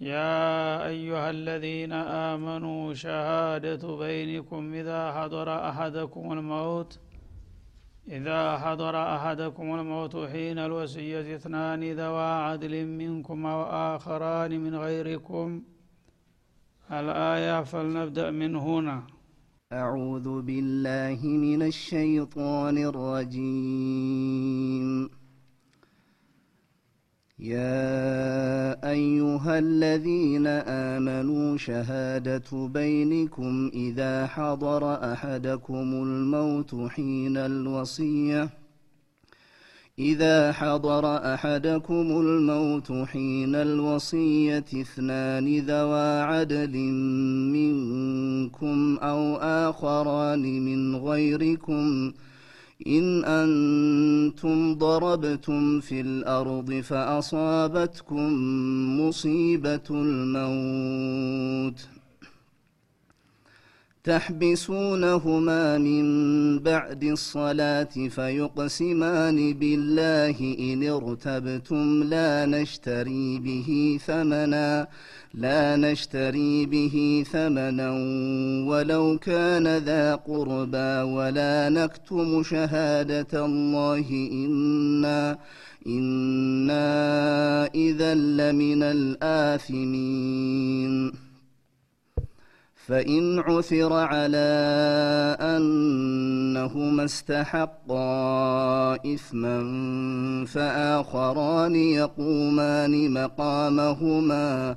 يا أيها الذين آمنوا شهادة بينكم إذا حضر أحدكم الموت إذا حضر أحدكم الموت حين الوصية اثنان ذوى عدل منكم أو آخران من غيركم. الآية فلنبدأ من هنا. أعوذ بالله من الشيطان الرجيم. يا أيها الذين آمنوا شهادة بينكم إذا حضر أحدكم الموت حين الوصية. إذا حضر أحدكم الموت حين الوصية اثنان ذوى عدل منكم أو آخران من غيركم إن أنتم ضربتم في الأرض فأصابتكم مصيبة الموت. تحبسونهما من بعد الصلاة فيقسمان بالله إن ارتبتم لا نشتري به ثمنا. لا نشتري به ثمنا ولو كان ذا قربى ولا نكتم شهادة الله إنا إنا إذا لمن الآثمين. فإن عثر على أنهما استحقا إثما فآخران يقومان مقامهما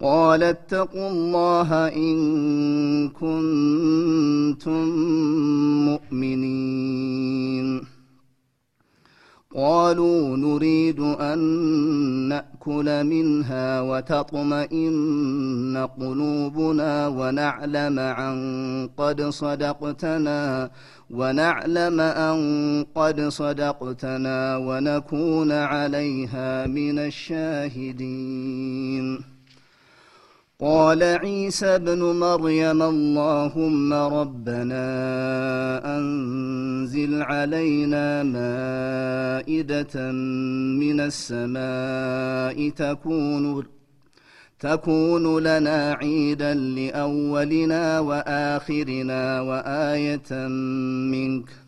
قال اتقوا الله إن كنتم مؤمنين. قالوا نريد أن نأكل منها وتطمئن قلوبنا ونعلم عن قد صدقتنا ونعلم أن قد صدقتنا ونكون عليها من الشاهدين. قال عيسى ابن مريم اللهم ربنا أنزل علينا مائدة من السماء تكون تكون لنا عيدا لأولنا وآخرنا وآية منك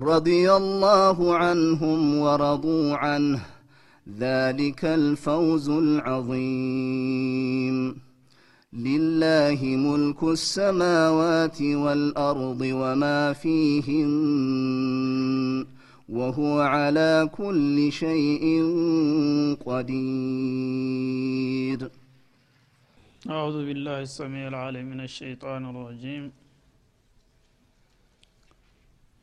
رضي الله عنهم ورضوا عنه. ذلك الفوز العظيم. لله ملك السماوات والأرض وما فيهن وهو على كل شيء قدير. أعوذ بالله السميع العليم من الشيطان الرجيم.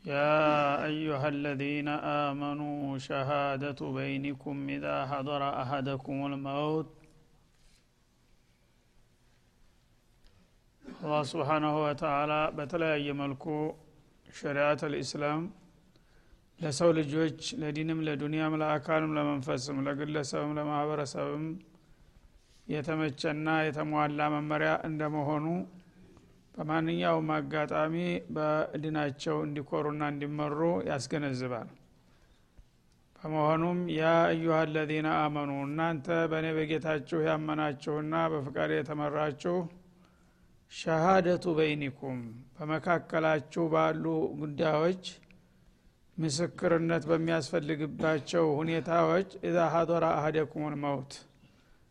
يا أيها الذين آمنوا شهادة بينكم إذا حضر أحدكم الموت አላህ ስብሓናሁ ወተአላ በተለያየ መልኩ ሸሪአት አልኢስላም ለሰው ልጆች ለዲንም ለዱንያም ለአካልም ለመንፈስም ለግለሰብም ለማህበረሰብም የተመቸና የተሟላ መመሪያ እንደመሆኑ በማንኛውም አጋጣሚ በዲናቸው እንዲኮሩና እንዲመሩ ያስገነዝባል። በመሆኑም ያ አዩሃ አለዚነ አመኑ እናንተ በእኔ በጌታችሁ ያመናችሁና በፍቃድ የተመራችሁ ሸሃደቱ በይኒኩም በመካከላችሁ ባሉ ጉዳዮች ምስክርነት በሚያስፈልግባቸው ሁኔታዎች ኢዛ ሀዶራ አህደኩሙል መውት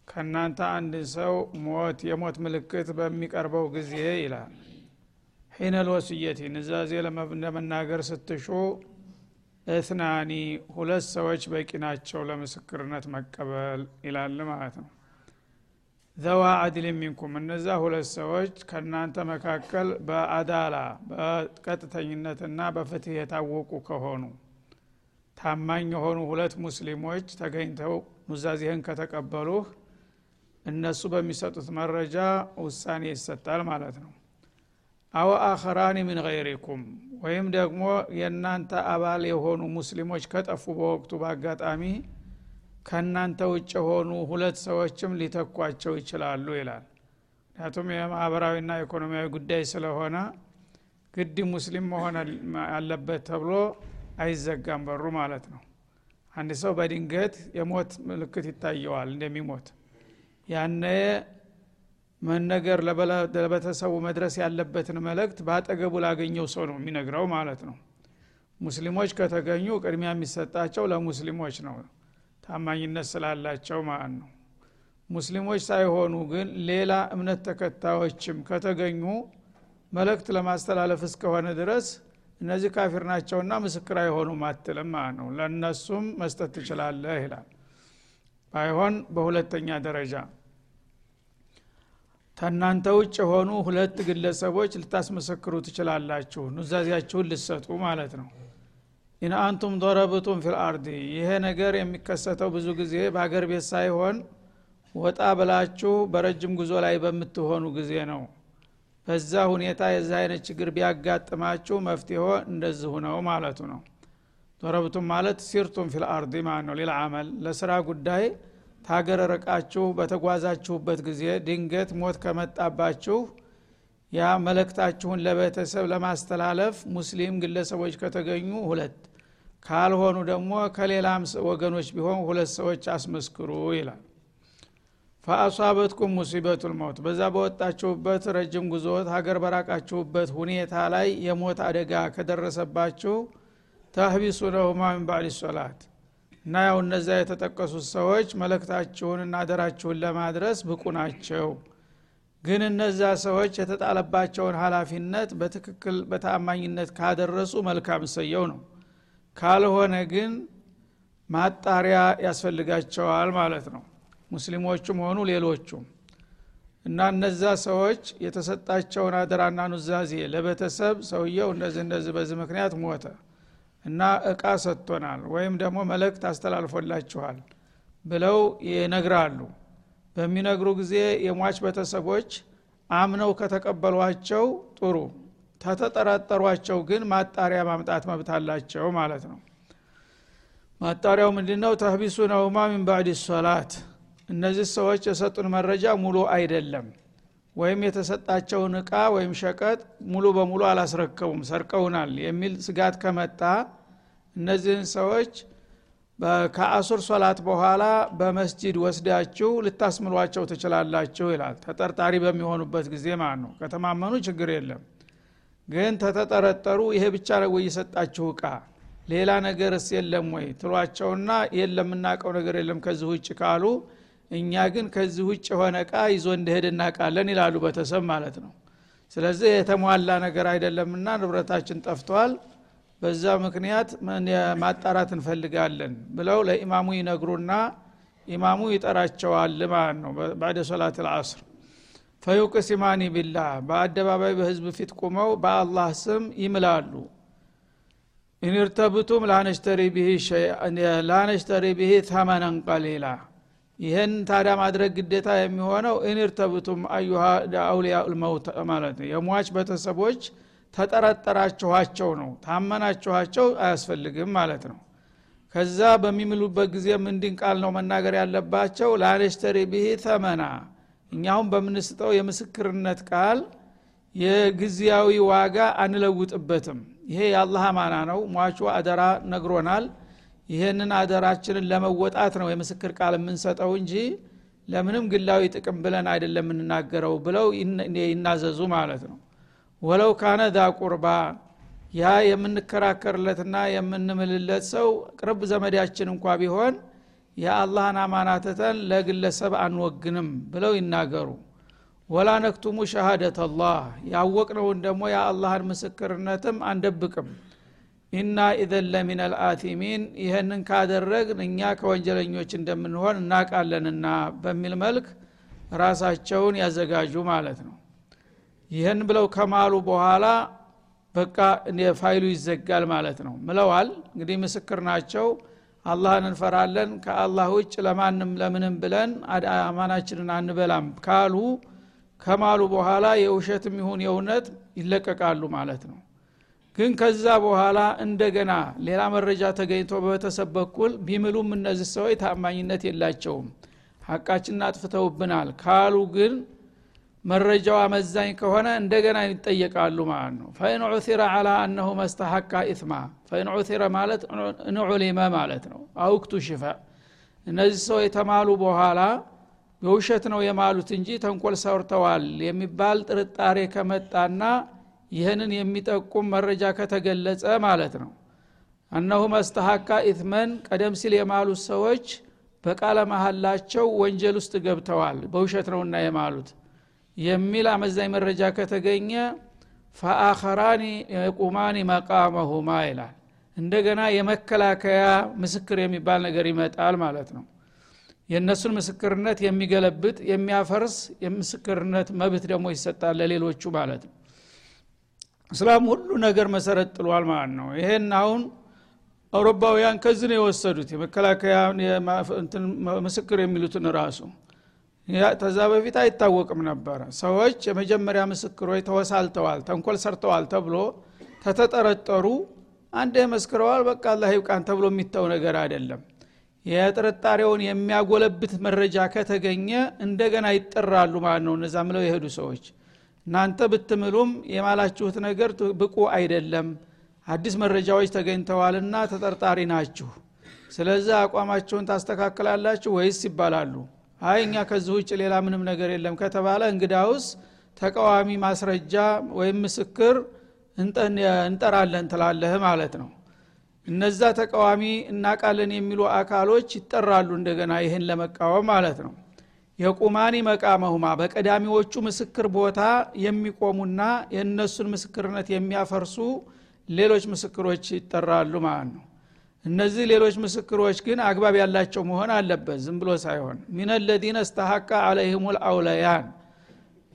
ከእናንተ አንድ ሰው ሞት የሞት ምልክት በሚቀርበው ጊዜ ይላል። ሒነል ወስየቲ ንዛዜ ለመናገር ስትሹ እትናኒ ሁለት ሰዎች በቂ ናቸው ለምስክርነት መቀበል ይላል ማለት ነው። ዘዋ አድል ሚንኩም እነዛ ሁለት ሰዎች ከእናንተ መካከል በአዳላ በቀጥተኝነትና በፍትህ የታወቁ ከሆኑ ታማኝ የሆኑ ሁለት ሙስሊሞች ተገኝተው ኑዛዜህን ከተቀበሉህ እነሱ በሚሰጡት መረጃ ውሳኔ ይሰጣል ማለት ነው። አው አኸራኒ ምን ገይሪኩም? ወይም ደግሞ የእናንተ አባል የሆኑ ሙስሊሞች ከጠፉ በወቅቱ በአጋጣሚ ከእናንተ ውጭ የሆኑ ሁለት ሰዎችም ሊተኳቸው ይችላሉ ይላል። ምክንያቱም የማህበራዊና ኢኮኖሚያዊ ጉዳይ ስለሆነ ግድ ሙስሊም መሆን አለበት ተብሎ አይዘጋም በሩ ማለት ነው። አንድ ሰው በድንገት የሞት ምልክት ይታየዋል እንደሚሞት ያነ መነገር ለቤተሰቡ መድረስ ያለበትን መልእክት በአጠገቡ ላገኘው ሰው ነው የሚነግረው ማለት ነው። ሙስሊሞች ከተገኙ ቅድሚያ የሚሰጣቸው ለሙስሊሞች ነው። ታማኝነት ስላላቸው ማለት ነው። ሙስሊሞች ሳይሆኑ ግን ሌላ እምነት ተከታዮችም ከተገኙ መልእክት ለማስተላለፍ እስከሆነ ድረስ እነዚህ ካፊር ናቸውና ምስክር አይሆኑም አትልም ማለት ነው። ለእነሱም መስጠት ትችላለህ ይላል። ባይሆን በሁለተኛ ደረጃ ተናንተ ውጭ የሆኑ ሁለት ግለሰቦች ልታስመሰክሩ ትችላላችሁ። ኑዛዜያችሁን ልሰጡ ማለት ነው። إن أنتم ضربتم في الأرض ይሄ ነገር የሚከሰተው ብዙ ጊዜ በአገር ቤት ሳይሆን ወጣ ብላችሁ በረጅም ጉዞ ላይ በምትሆኑ ጊዜ ነው። በዛ ሁኔታ የዛ አይነት ችግር ቢያጋጥማችሁ መፍትሄ እንደዚሁ ነው ማለቱ ነው። ضربتم ማለት سرتم في الأرض ማለት ነው። للعمل ለስራ ጉዳይ ካገር ርቃችሁ በተጓዛችሁበት ጊዜ ድንገት ሞት ከመጣባችሁ ያ መልእክታችሁን ለቤተሰብ ለማስተላለፍ ሙስሊም ግለሰቦች ከተገኙ ሁለት ካልሆኑ ደግሞ ከሌላም ወገኖች ቢሆን ሁለት ሰዎች አስመስክሩ ይላል። ፈአሷበትኩም ሙሲበቱል መውት። በዛ በወጣችሁበት ረጅም ጉዞ ሀገር በራቃችሁበት ሁኔታ ላይ የሞት አደጋ ከደረሰባችሁ ተህቢሱ ነሁማ ምን ባዕድ ሶላት እና ያው እነዛ የተጠቀሱት ሰዎች መለክታችሁንና አደራችሁን ለማድረስ ብቁ ናቸው። ግን እነዛ ሰዎች የተጣለባቸውን ሀላፊነት በትክክል በታማኝነት ካደረሱ መልካም ሰየው ነው። ካልሆነ ግን ማጣሪያ ያስፈልጋቸዋል ማለት ነው። ሙስሊሞቹም ሆኑ ሌሎቹም። እና እነዛ ሰዎች የተሰጣቸውን አደራና ኑዛዜ ለቤተሰብ ሰውየው እንደዚህ እንደዚህ በዚህ ምክንያት ሞተ እና እቃ ሰጥቶናል ወይም ደግሞ መልእክት አስተላልፎላችኋል ብለው ይነግራሉ። በሚነግሩ ጊዜ የሟች ቤተሰቦች አምነው ከተቀበሏቸው ጥሩ ተተጠራጠሯቸው ግን ማጣሪያ ማምጣት መብት አላቸው ማለት ነው። ማጣሪያው ምንድ ነው ተህቢሱ ነውማ ሚን ባዕድ ሶላት። እነዚህ ሰዎች የሰጡን መረጃ ሙሉ አይደለም ወይም የተሰጣቸውን እቃ ወይም ሸቀጥ ሙሉ በሙሉ አላስረከቡም ሰርቀውናል የሚል ስጋት ከመጣ እነዚህን ሰዎች ከአሱር ሶላት በኋላ በመስጂድ ወስዳችሁ ልታስምሏቸው ትችላላችሁ ይላል። ተጠርጣሪ በሚሆኑበት ጊዜ ማለት ነው። ከተማመኑ ችግር የለም። ግን ተተጠረጠሩ ይሄ ብቻ ነው የሰጣችሁ እቃ? ሌላ ነገርስ የለም ወይ ትሏቸውና የለም የምናውቀው ነገር የለም ከዚህ ውጭ ካሉ እኛ ግን ከዚህ ውጭ የሆነ እቃ ይዞ እንደሄድ እናውቃለን ይላሉ በተሰብ ማለት ነው። ስለዚህ የተሟላ ነገር አይደለምና ንብረታችን ጠፍቷል። በዛ ምክንያት ማጣራት እንፈልጋለን ብለው ለኢማሙ ይነግሩና ኢማሙ ይጠራቸዋል ማለት ነው። ባደ ሶላት ልአስር ፈዩቅሲማኒ ቢላህ በአደባባይ በህዝብ ፊት ቁመው በአላህ ስም ይምላሉ። ኢንርተብቱም ላነሽተሪ ብሂ ተመነን ቀሊላ ይህን ታዲያ ማድረግ ግዴታ የሚሆነው ኢንርተብቱም አዩሃ አውሊያ ልመውት ማለት ነው። የሟች ቤተሰቦች ተጠረጠራችኋቸው ነው። ታመናችኋቸው አያስፈልግም ማለት ነው። ከዛ በሚምሉበት ጊዜ ምንድን ቃል ነው መናገር ያለባቸው ላነሽተሪ ብሂ ተመና። እኛሁም በምንስጠው የምስክርነት ቃል የጊዜያዊ ዋጋ አንለውጥበትም። ይሄ የአላህ አማና ነው። ሟቹ አደራ ነግሮናል ይህንን አደራችንን ለመወጣት ነው የምስክር ቃል የምንሰጠው እንጂ ለምንም ግላዊ ጥቅም ብለን አይደለም የምንናገረው ብለው ይናዘዙ ማለት ነው። ወለው ካነ ዛ ቁርባ ያ የምንከራከርለትና የምንምልለት ሰው ቅርብ ዘመዳችን እንኳ ቢሆን የአላህን አማናትተን ለግለሰብ አንወግንም ብለው ይናገሩ። ወላ ነክቱሙ ሸሃደት አላህ ያወቅነውን ደግሞ የአላህን ምስክርነትም አንደብቅም ኢና ኢዘን ለሚን አልአቲሚን ይህንን ካደረግን እኛ ከወንጀለኞች እንደምንሆን እናቃለንና በሚል መልክ ራሳቸውን ያዘጋጁ ማለት ነው። ይህን ብለው ከማሉ በኋላ በቃ ፋይሉ ይዘጋል ማለት ነው ምለዋል እንግዲህ ምስክር ናቸው። አላህን እንፈራለን። ከአላህ ውጭ ለማንም ለምንም ብለን አማናችንን አንበላም ካሉ ከማሉ በኋላ የውሸትም ይሁን የእውነት ይለቀቃሉ ማለት ነው ግን ከዛ በኋላ እንደገና ሌላ መረጃ ተገኝቶ በቤተሰብ በኩል ቢምሉም እነዚህ ሰዎች ታማኝነት የላቸውም። ሀቃችንን አጥፍተውብናል ካሉ ግን መረጃው አመዛኝ ከሆነ እንደገና ይጠየቃሉ ማለት ነው። ፈኢን ዑሲረ አላ አነሁ መስተሐካ ኢትማ ፈኢን ዑሲረ ማለት እንዑሊመ ማለት ነው። አውክቱ ሽፈ እነዚህ ሰው የተማሉ በኋላ የውሸት ነው የማሉት እንጂ ተንኮል ሰርተዋል የሚባል ጥርጣሬ ከመጣና ይህንን የሚጠቁም መረጃ ከተገለጸ ማለት ነው። እነሁ መስተሐካ ኢትመን ቀደም ሲል የማሉት ሰዎች በቃለ መሀላቸው ወንጀል ውስጥ ገብተዋል በውሸት ነውና የማሉት የሚል አመዛኝ መረጃ ከተገኘ ፈአኸራኒ የቁማኒ መቃመሁማ ይላል። እንደገና የመከላከያ ምስክር የሚባል ነገር ይመጣል ማለት ነው። የእነሱን ምስክርነት የሚገለብጥ የሚያፈርስ የምስክርነት መብት ደግሞ ይሰጣል ለሌሎቹ ማለት ነው እስላም ሁሉ ነገር መሰረት ጥሏል ማለት ነው። ይሄን አሁን አውሮፓውያን ከዚህ ነው የወሰዱት። የመከላከያ ምስክር የሚሉትን ራሱ ተዛ በፊት አይታወቅም ነበረ። ሰዎች የመጀመሪያ ምስክሮች ተወሳልተዋል ተንኮል ሰርተዋል ተብሎ ተተጠረጠሩ። አንድ መስክረዋል በቃ አላህ ይብቃን ተብሎ የሚተው ነገር አይደለም። የጥርጣሬውን የሚያጎለብት መረጃ ከተገኘ እንደገና ይጠራሉ ማለት ነው። እነዛ ምለው የሄዱ ሰዎች እናንተ ብትምሉም የማላችሁት ነገር ብቁ አይደለም። አዲስ መረጃዎች ተገኝተዋልና ተጠርጣሪ ናችሁ። ስለዚህ አቋማችሁን ታስተካክላላችሁ ወይስ ይባላሉ? አይ እኛ ከዚህ ውጭ ሌላ ምንም ነገር የለም ከተባለ እንግዳውስ ተቃዋሚ ማስረጃ ወይም ምስክር እንጠራለን ትላለህ ማለት ነው። እነዛ ተቃዋሚ እናቃለን የሚሉ አካሎች ይጠራሉ እንደገና ይህን ለመቃወም ማለት ነው የቁማኒ መቃመሁማ በቀዳሚዎቹ ምስክር ቦታ የሚቆሙና የእነሱን ምስክርነት የሚያፈርሱ ሌሎች ምስክሮች ይጠራሉ ማለት ነው። እነዚህ ሌሎች ምስክሮች ግን አግባብ ያላቸው መሆን አለበት ዝም ብሎ ሳይሆን። ሚን ለዚነ እስተሐቃ አለይህም ልአውለያን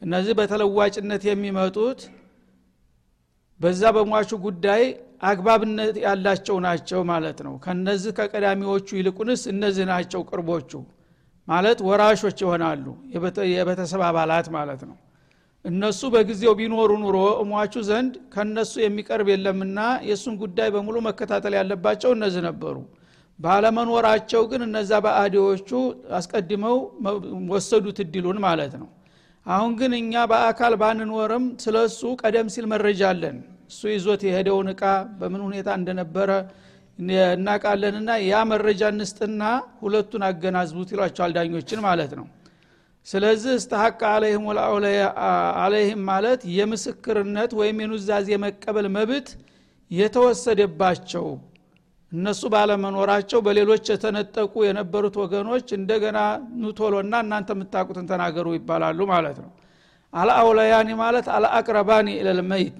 እነዚህ በተለዋጭነት የሚመጡት በዛ በሟቹ ጉዳይ አግባብነት ያላቸው ናቸው ማለት ነው። ከነዚህ ከቀዳሚዎቹ ይልቁንስ እነዚህ ናቸው ቅርቦቹ ማለት ወራሾች ይሆናሉ የቤተሰብ አባላት ማለት ነው። እነሱ በጊዜው ቢኖሩ ኑሮ እሟቹ ዘንድ ከነሱ የሚቀርብ የለምና የእሱን ጉዳይ በሙሉ መከታተል ያለባቸው እነዚህ ነበሩ። ባለመኖራቸው ግን እነዛ በአዲዎቹ አስቀድመው ወሰዱት እድሉን ማለት ነው። አሁን ግን እኛ በአካል ባንኖርም ስለ እሱ ቀደም ሲል መረጃ አለን። እሱ ይዞት የሄደውን እቃ በምን ሁኔታ እንደነበረ እናቃለንና ያ መረጃ እንስጥና ሁለቱን አገናዝቡት ይሏቸዋል ዳኞችን ማለት ነው። ስለዚህ እስተሐቅ አለይህም አለይህም ማለት የምስክርነት ወይም የኑዛዜ መቀበል መብት የተወሰደባቸው እነሱ ባለመኖራቸው በሌሎች የተነጠቁ የነበሩት ወገኖች እንደገና ኑቶሎና እናንተ የምታቁትን ተናገሩ ይባላሉ ማለት ነው። አልአውለያኒ ማለት አልአቅረባኒ ኢለልመይት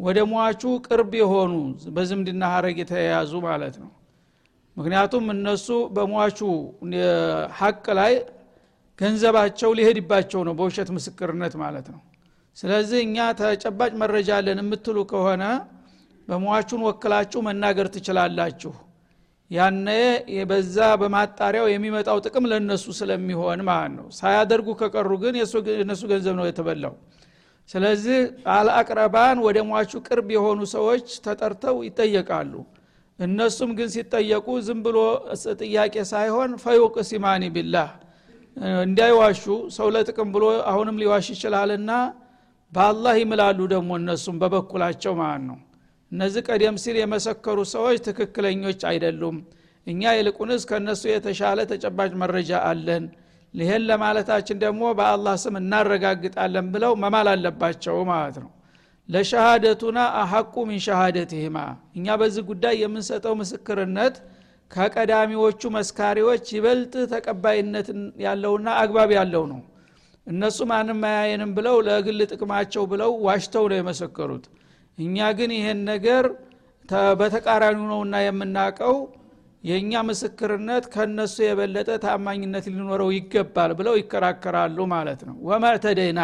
ወደ ሟቹ ቅርብ የሆኑ በዝምድና ሀረግ የተያያዙ ማለት ነው። ምክንያቱም እነሱ በሟቹ ሀቅ ላይ ገንዘባቸው ሊሄድባቸው ነው በውሸት ምስክርነት ማለት ነው። ስለዚህ እኛ ተጨባጭ መረጃ አለን የምትሉ ከሆነ በሟቹን ወክላችሁ መናገር ትችላላችሁ። ያነ በዛ በማጣሪያው የሚመጣው ጥቅም ለነሱ ስለሚሆን ማለት ነው። ሳያደርጉ ከቀሩ ግን የእነሱ ገንዘብ ነው የተበላው ስለዚህ አልአቅረባን ወደ ሟቹ ቅርብ የሆኑ ሰዎች ተጠርተው ይጠየቃሉ። እነሱም ግን ሲጠየቁ ዝም ብሎ ጥያቄ ሳይሆን ፈዩቅ ሲማኒ ቢላህ እንዳይዋሹ ሰው ለጥቅም ብሎ አሁንም ሊዋሽ ይችላልና በአላህ ይምላሉ ደግሞ እነሱም በበኩላቸው ማለት ነው። እነዚህ ቀደም ሲል የመሰከሩ ሰዎች ትክክለኞች አይደሉም። እኛ ይልቁንስ ከእነሱ የተሻለ ተጨባጭ መረጃ አለን ይህን ለማለታችን ደግሞ በአላህ ስም እናረጋግጣለን ብለው መማል አለባቸው ማለት ነው። ለሸሃደቱና አሐቁ ሚን ሸሃደትህማ። እኛ በዚህ ጉዳይ የምንሰጠው ምስክርነት ከቀዳሚዎቹ መስካሪዎች ይበልጥ ተቀባይነት ያለውና አግባብ ያለው ነው። እነሱ ማንም አያየንም ብለው ለግል ጥቅማቸው ብለው ዋሽተው ነው የመሰከሩት። እኛ ግን ይሄን ነገር በተቃራኒ ነውና የምናቀው የእኛ ምስክርነት ከነሱ የበለጠ ታማኝነት ሊኖረው ይገባል ብለው ይከራከራሉ ማለት ነው። ወማዕተደይና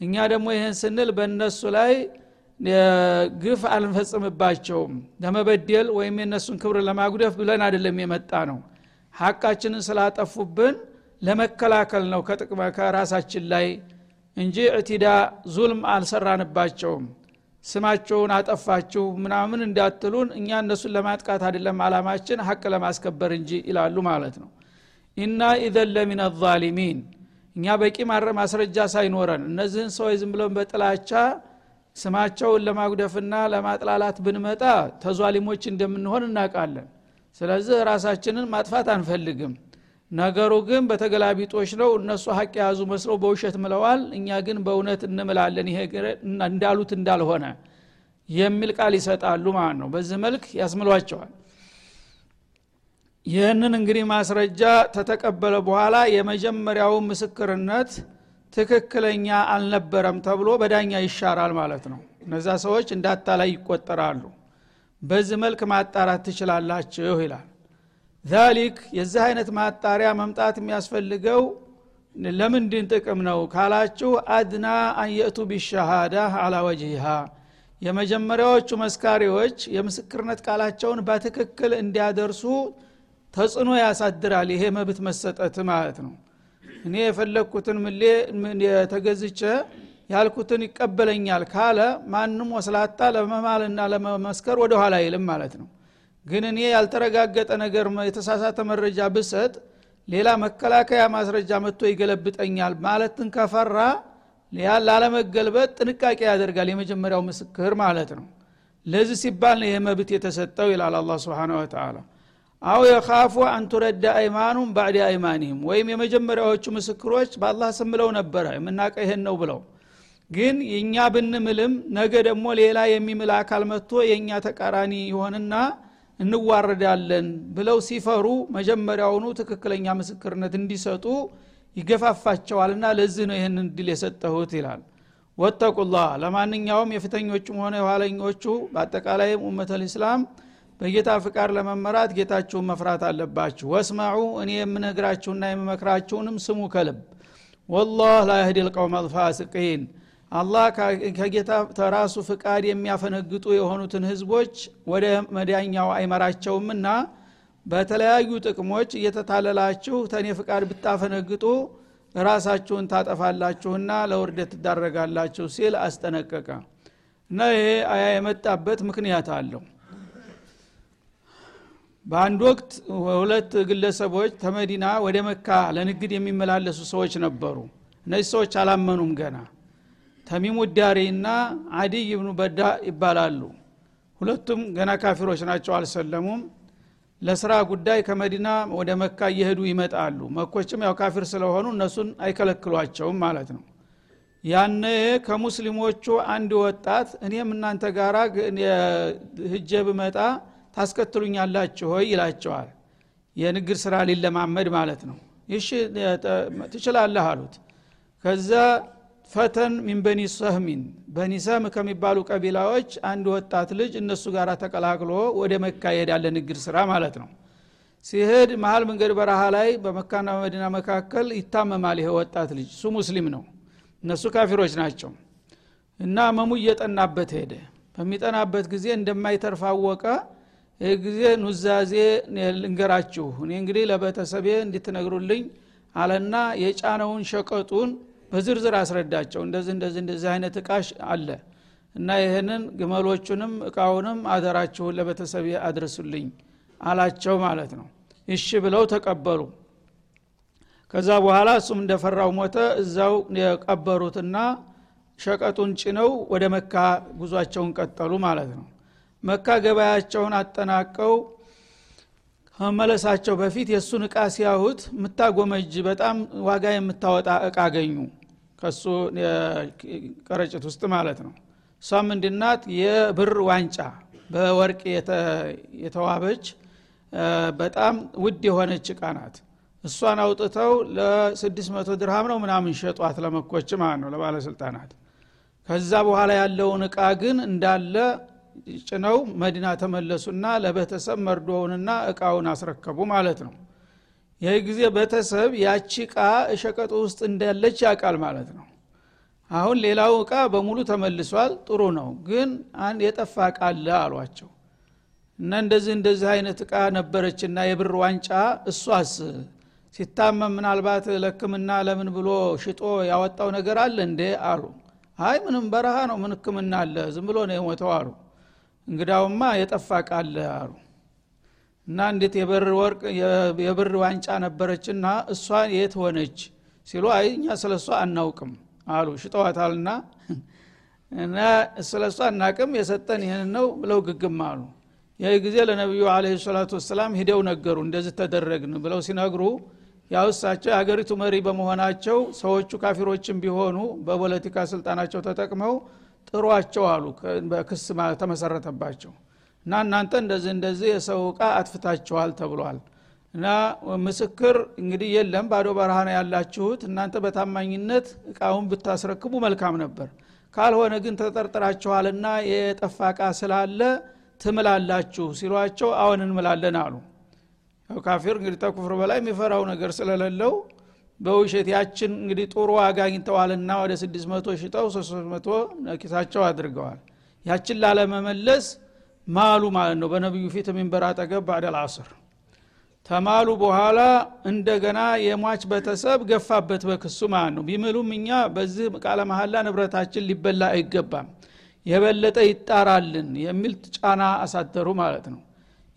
እኛ ደግሞ ይህን ስንል በእነሱ ላይ ግፍ አልንፈጽምባቸውም ለመበደል ወይም የእነሱን ክብር ለማጉደፍ ብለን አይደለም የመጣ ነው። ሀቃችንን ስላጠፉብን ለመከላከል ነው ከጥቅመ ከራሳችን ላይ እንጂ እዕቲዳ ዙልም አልሰራንባቸውም ስማቸውን አጠፋችሁ ምናምን እንዳትሉን እኛ እነሱን ለማጥቃት አይደለም አላማችን ሀቅ ለማስከበር እንጂ ይላሉ ማለት ነው። ኢና ኢዘን ለሚን አዛሊሚን እኛ በቂ ማስረጃ ሳይኖረን እነዚህን ሰዎች ዝም ብለን በጥላቻ ስማቸውን ለማጉደፍና ለማጥላላት ብንመጣ ተዟሊሞች እንደምንሆን እናውቃለን። ስለዚህ ራሳችንን ማጥፋት አንፈልግም ነገሩ ግን በተገላቢጦች ነው። እነሱ ሀቅ የያዙ መስለው በውሸት ምለዋል። እኛ ግን በእውነት እንምላለን ይሄ እንዳሉት እንዳልሆነ የሚል ቃል ይሰጣሉ ማለት ነው። በዚህ መልክ ያስምሏቸዋል። ይህንን እንግዲህ ማስረጃ ተተቀበለ በኋላ የመጀመሪያው ምስክርነት ትክክለኛ አልነበረም ተብሎ በዳኛ ይሻራል ማለት ነው። እነዛ ሰዎች እንዳታላይ ይቆጠራሉ። በዚህ መልክ ማጣራት ትችላላችሁ ይላል ዛሊክ የዚህ አይነት ማጣሪያ መምጣት የሚያስፈልገው ለምንድን ጥቅም ነው ካላችሁ አድና አንየእቱ ቢሸሃዳ አላ ወጅሃ የመጀመሪያዎቹ መስካሪዎች የምስክርነት ቃላቸውን በትክክል እንዲያደርሱ ተጽዕኖ ያሳድራል። ይሄ መብት መሰጠት ማለት ነው። እኔ የፈለግኩትን ምሌ ተገዝቼ ያልኩትን ይቀበለኛል ካለ ማንም ወስላታ ለመማልና ለመመስከር ወደ ኋላ አይልም ማለት ነው ግን እኔ ያልተረጋገጠ ነገር የተሳሳተ መረጃ ብሰጥ ሌላ መከላከያ ማስረጃ መጥቶ ይገለብጠኛል ማለትን ከፈራ ላለመገልበጥ ጥንቃቄ ያደርጋል የመጀመሪያው ምስክር ማለት ነው። ለዚህ ሲባል ነው ይህ መብት የተሰጠው ይላል አላ ስብን ወተላ አው የካፉ አንቱረዳ አይማኑም ባዕድ አይማኒህም ወይም የመጀመሪያዎቹ ምስክሮች በአላህ ስምለው ነበረ የምናቀ ይሄን ነው ብለው። ግን የእኛ ብንምልም ነገ ደግሞ ሌላ የሚምል አካል መጥቶ የእኛ ተቃራኒ ይሆንና እንዋረዳለን ብለው ሲፈሩ መጀመሪያውኑ ትክክለኛ ምስክርነት እንዲሰጡ ይገፋፋቸዋልና ለዚህ ነው ይህን እድል የሰጠሁት ይላል። ወተቁላህ ለማንኛውም የፊተኞቹም ሆነ የኋለኞቹ በአጠቃላይ ኡመት ልእስላም በጌታ ፍቃድ ለመመራት ጌታችሁን መፍራት አለባችሁ። ወስማዑ እኔ የምነግራችሁና የምመክራችሁንም ስሙ ከልብ። ወላህ ላ ያህዲ ልቀውም አልፋስቂን አላህ ከጌታ ተራሱ ፍቃድ የሚያፈነግጡ የሆኑትን ህዝቦች ወደ መዳኛው አይመራቸውምና በተለያዩ ጥቅሞች እየተታለላችሁ ተኔ ፍቃድ ብታፈነግጡ ራሳችሁን ታጠፋላችሁና ለውርደት ትዳረጋላችሁ ሲል አስጠነቀቀ። እና ይሄ አያ የመጣበት ምክንያት አለው። በአንድ ወቅት ሁለት ግለሰቦች ተመዲና ወደ መካ ለንግድ የሚመላለሱ ሰዎች ነበሩ። እነዚህ ሰዎች አላመኑም ገና ተሚሙ ዳሪ እና አዲይ ብኑ በዳ ይባላሉ። ሁለቱም ገና ካፊሮች ናቸው አልሰለሙም። ለስራ ጉዳይ ከመዲና ወደ መካ እየሄዱ ይመጣሉ። መኮችም ያው ካፊር ስለሆኑ እነሱን አይከለክሏቸውም ማለት ነው። ያነ ከሙስሊሞቹ አንድ ወጣት እኔም እናንተ ጋራ ህጀ ብመጣ ታስከትሉኛላችሁ ሆይ ይላቸዋል። የንግድ ስራ ሊለማመድ ማለት ነው። ይሽ ትችላለህ አሉት። ከዛ ፈተን ሚን በኒ ሰህሚን በኒ ሰህም ከሚባሉ ቀቢላዎች አንድ ወጣት ልጅ እነሱ ጋር ተቀላቅሎ ወደ መካ ይሄዳል ንግድ ስራ ማለት ነው። ሲሄድ መሀል መንገድ በረሃ ላይ በመካና በመዲና መካከል ይታመማል ይሄ ወጣት ልጅ። እሱ ሙስሊም ነው። እነሱ ካፊሮች ናቸው። እና መሙ እየጠናበት ሄደ። በሚጠናበት ጊዜ እንደማይተርፍ አወቀ። ይህ ጊዜ ኑዛዜ ልንገራችሁ እኔ እንግዲህ ለቤተሰቤ እንድትነግሩልኝ አለና የጫነውን ሸቀጡን በዝርዝር አስረዳቸው። እንደዚህ እንደዚህ እንደዚህ አይነት እቃሽ አለ እና ይህንን ግመሎቹንም እቃውንም አደራችሁን ለቤተሰቤ አድርሱልኝ አላቸው ማለት ነው። እሺ ብለው ተቀበሉ። ከዛ በኋላ እሱም እንደፈራው ሞተ። እዛው የቀበሩትና ሸቀጡን ጭነው ወደ መካ ጉዟቸውን ቀጠሉ ማለት ነው። መካ ገበያቸውን አጠናቀው ከመለሳቸው በፊት የእሱን እቃ ሲያዩት የምታጎመጅ በጣም ዋጋ የምታወጣ እቃ አገኙ ከሱ ቀረጭት ውስጥ ማለት ነው። እሷ ምንድናት የብር ዋንጫ በወርቅ የተዋበች በጣም ውድ የሆነች እቃ ናት። እሷን አውጥተው ለ600 ድርሃም ነው ምናምን ሸጧት ለመኮች ማለት ነው ለባለስልጣናት። ከዛ በኋላ ያለውን እቃ ግን እንዳለ ጭነው መዲና ተመለሱና ለቤተሰብ መርዶውንና እቃውን አስረከቡ ማለት ነው ይህ ጊዜ ቤተሰብ ያቺ እቃ እሸቀጡ ውስጥ እንዳለች ያውቃል ማለት ነው። አሁን ሌላው እቃ በሙሉ ተመልሷል ጥሩ ነው ግን አንድ የጠፋ እቃ አለ አሏቸው። እና እንደዚህ እንደዚህ አይነት እቃ ነበረችና የብር ዋንጫ እሷስ? ሲታመም ምናልባት ለክምና ለምን ብሎ ሽጦ ያወጣው ነገር አለ እንዴ አሉ። አይ ምንም በረሃ ነው ምን ህክምና አለ? ዝም ብሎ ነው የሞተው አሉ። እንግዳውማ የጠፋ ቃለ አሉ እና እንዴት የብር ወርቅ የብር ዋንጫ ነበረችና እሷ የት ሆነች ሲሉ አይ እኛ ስለ እሷ አናውቅም አሉ። ሽጠዋታልና እና ስለ እሷ አናቅም የሰጠን ይህን ነው ብለው ግግም አሉ። ይህ ጊዜ ለነቢዩ አለ ሰላቱ ወሰላም ሂደው ነገሩ እንደዚህ ተደረግን ብለው ሲነግሩ ያው የሀገሪቱ መሪ በመሆናቸው ሰዎቹ ካፊሮችም ቢሆኑ በፖለቲካ ስልጣናቸው ተጠቅመው ጥሯቸው አሉ በክስ ተመሰረተባቸው እና እናንተ እንደዚህ እንደዚህ የሰው እቃ አጥፍታችኋል ተብሏል። እና ምስክር እንግዲህ የለም ባዶ በረሃ ነው ያላችሁት። እናንተ በታማኝነት እቃውን ብታስረክቡ መልካም ነበር። ካልሆነ ግን ተጠርጥራችኋልና የጠፋ እቃ ስላለ ትምላላችሁ ሲሏቸው አሁን እንምላለን አሉ። ያው ካፊር እንግዲህ ተኩፍር በላይ የሚፈራው ነገር ስለሌለው በውሸት ያችን እንግዲህ ጥሩ ዋጋ አግኝተዋልና ወደ 600 ሽጠው 300 ኪሳቸው አድርገዋል። ያችን ላለመመለስ ማሉ ማለት ነው። በነቢዩ ፊት ሚንበር አጠገብ ባዕደል አስር ተማሉ በኋላ እንደገና የሟች ቤተሰብ ገፋበት በክሱ ማለት ነው። ቢምሉም እኛ በዚህ ቃለ መሀላ ንብረታችን ሊበላ አይገባም። የበለጠ ይጣራልን የሚል ጫና አሳደሩ ማለት ነው።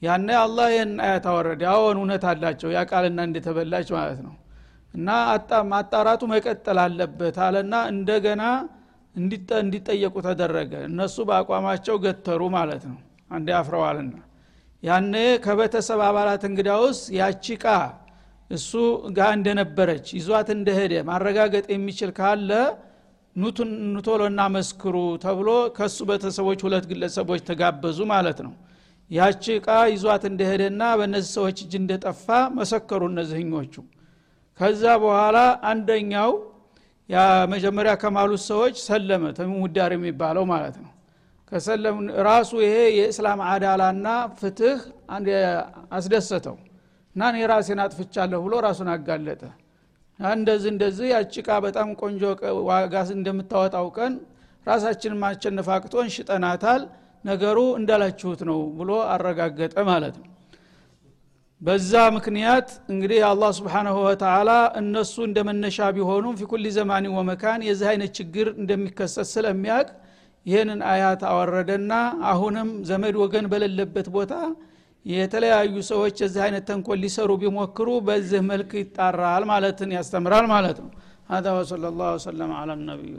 ያነ አላህ ይህን አያት አወረደ። አዎን እውነት አላቸው። ያ ቃልና እንደተበላች ማለት ነው። እና ማጣራቱ መቀጠል አለበት አለና እንደገና እንዲጠየቁ ተደረገ። እነሱ በአቋማቸው ገተሩ ማለት ነው አንዴ አፍረዋልና። ያኔ ከቤተሰብ አባላት እንግዳውስ ያቺ ቃ እሱ ጋር እንደነበረች ይዟት እንደሄደ ማረጋገጥ የሚችል ካለ ኑቶሎና መስክሩ ተብሎ ከሱ ቤተሰቦች ሁለት ግለሰቦች ተጋበዙ ማለት ነው። ያቺ እቃ ይዟት እንደሄደና በእነዚህ ሰዎች እጅ እንደጠፋ መሰከሩ እነዚህኞቹ። ከዛ በኋላ አንደኛው መጀመሪያ ከማሉት ሰዎች ሰለመ ተሚም ውዳር የሚባለው ማለት ነው ከሰለም ራሱ ይሄ የእስላም አዳላና ፍትህ አስደሰተው። እና እኔ ራሴን አጥፍቻለሁ ብሎ ራሱን አጋለጠ። እንደዚህ እንደዚህ ያቺ እቃ በጣም ቆንጆ ዋጋ እንደምታወጣው ቀን ራሳችንን ማሸነፍ አቅቶን ሽጠናታል። ነገሩ እንዳላችሁት ነው ብሎ አረጋገጠ ማለት ነው። በዛ ምክንያት እንግዲህ አላህ ስብሓናሁ ወተላ እነሱ እንደ መነሻ ቢሆኑም ፊኩል ዘማኒ ወመካን የዚህ አይነት ችግር እንደሚከሰት ስለሚያቅ ይህንን አያት አወረደና አሁንም ዘመድ ወገን በሌለበት ቦታ የተለያዩ ሰዎች የዚህ አይነት ተንኮል ሊሰሩ ቢሞክሩ በዚህ መልክ ይጣራል ማለትን ያስተምራል ማለት ነው هذا وصلى الله وسلم على النبي